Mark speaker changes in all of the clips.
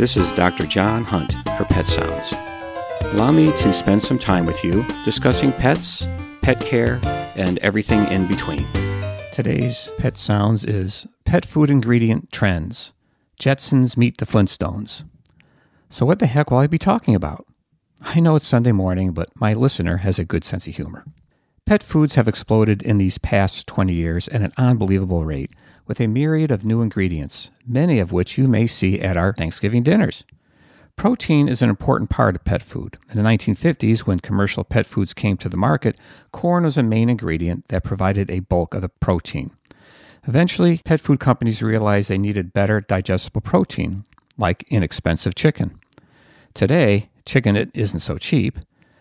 Speaker 1: This is Dr. John Hunt for Pet Sounds. Allow me to spend some time with you discussing pets, pet care, and everything in between. Today's Pet Sounds is Pet Food Ingredient Trends. Jetsons meet the Flintstones. So, what the heck will I be talking about? I know it's Sunday morning, but my listener has a good sense of humor. Pet foods have exploded in these past 20 years at an unbelievable rate, with a myriad of new ingredients, many of which you may see at our Thanksgiving dinners. Protein is an important part of pet food. In the 1950s, when commercial pet foods came to the market, corn was a main ingredient that provided a bulk of the protein. Eventually, pet food companies realized they needed better digestible protein, like inexpensive chicken. Today, chicken isn't so cheap.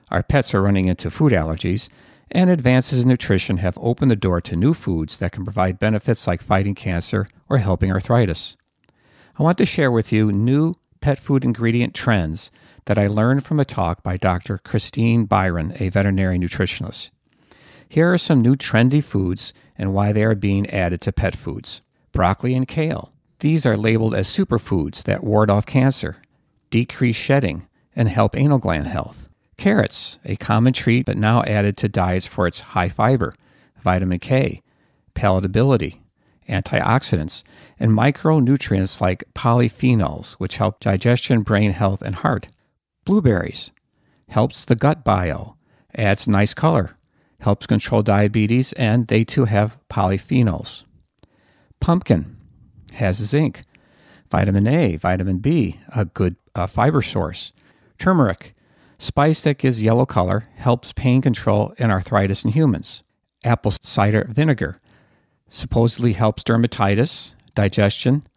Speaker 1: Our pets are running into food allergies, and advances in nutrition have opened the door to new foods that can provide benefits like fighting cancer or helping arthritis. I want to share with you new pet food ingredient trends that I learned from a talk by Dr. Christine Byron, a veterinary nutritionist. Here are some new trendy foods and why they are being added to pet foods. Broccoli and kale. These are labeled as superfoods that ward off cancer, decrease shedding, and help anal gland health. Carrots, a common treat but now added to diets for its high fiber, vitamin K, palatability, antioxidants, and micronutrients like polyphenols, which help digestion, brain health, and heart. Blueberries helps the gut bio, adds nice color, helps control diabetes, and they too have polyphenols. Pumpkin has zinc, vitamin A, vitamin B, a good uh, fiber source. Turmeric, spice that gives yellow color, helps pain control and arthritis in humans. Apple cider vinegar supposedly helps dermatitis, digestion,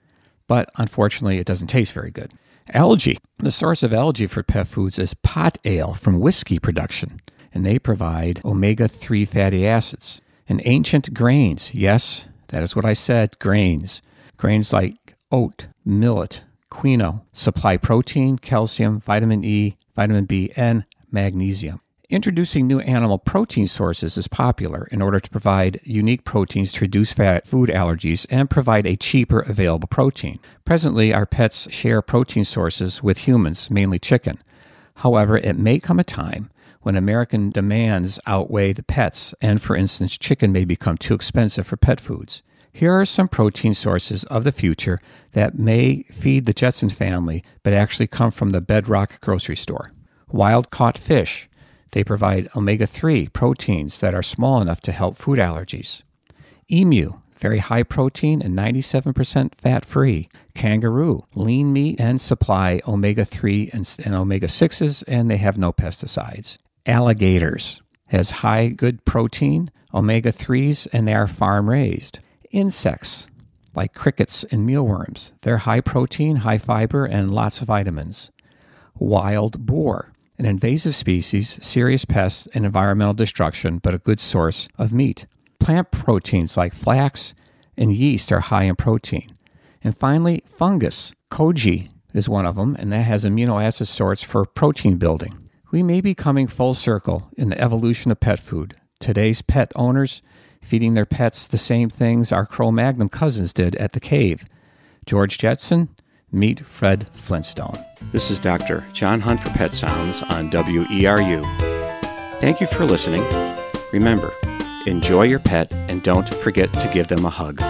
Speaker 1: but unfortunately it doesn't taste very good. Algae. The source of algae for pet foods is pot ale from whiskey production, and they provide omega 3 fatty acids. And ancient grains. Yes, that is what I said grains. Grains like oat, millet, quinoa supply protein, calcium, vitamin E, vitamin B, and magnesium. Introducing new animal protein sources is popular in order to provide unique proteins to reduce fat food allergies and provide a cheaper available protein. Presently, our pets share protein sources with humans, mainly chicken. However, it may come a time when American demands outweigh the pets, and for instance, chicken may become too expensive for pet foods. Here are some protein sources of the future that may feed the Jetson family, but actually come from the bedrock grocery store. Wild caught fish they provide omega 3 proteins that are small enough to help food allergies. Emu, very high protein and 97% fat free. Kangaroo, lean meat and supply omega 3 and, and omega 6s, and they have no pesticides. Alligators has high good protein, omega 3s, and they are farm raised. Insects, like crickets and mealworms, they're high protein, high fiber, and lots of vitamins. Wild boar, an invasive species, serious pest, and environmental destruction, but a good source of meat. Plant proteins like flax and yeast are high in protein. And finally, fungus. Koji is one of them, and that has amino acid sorts for protein building. We may be coming full circle in the evolution of pet food. Today's pet owners feeding their pets the same things our Cro Magnon cousins did at the cave. George Jetson, meet Fred Flintstone. This is Dr. John Hunt for Pet Sounds on WERU. Thank you for listening. Remember, enjoy your pet and don't forget to give them a hug.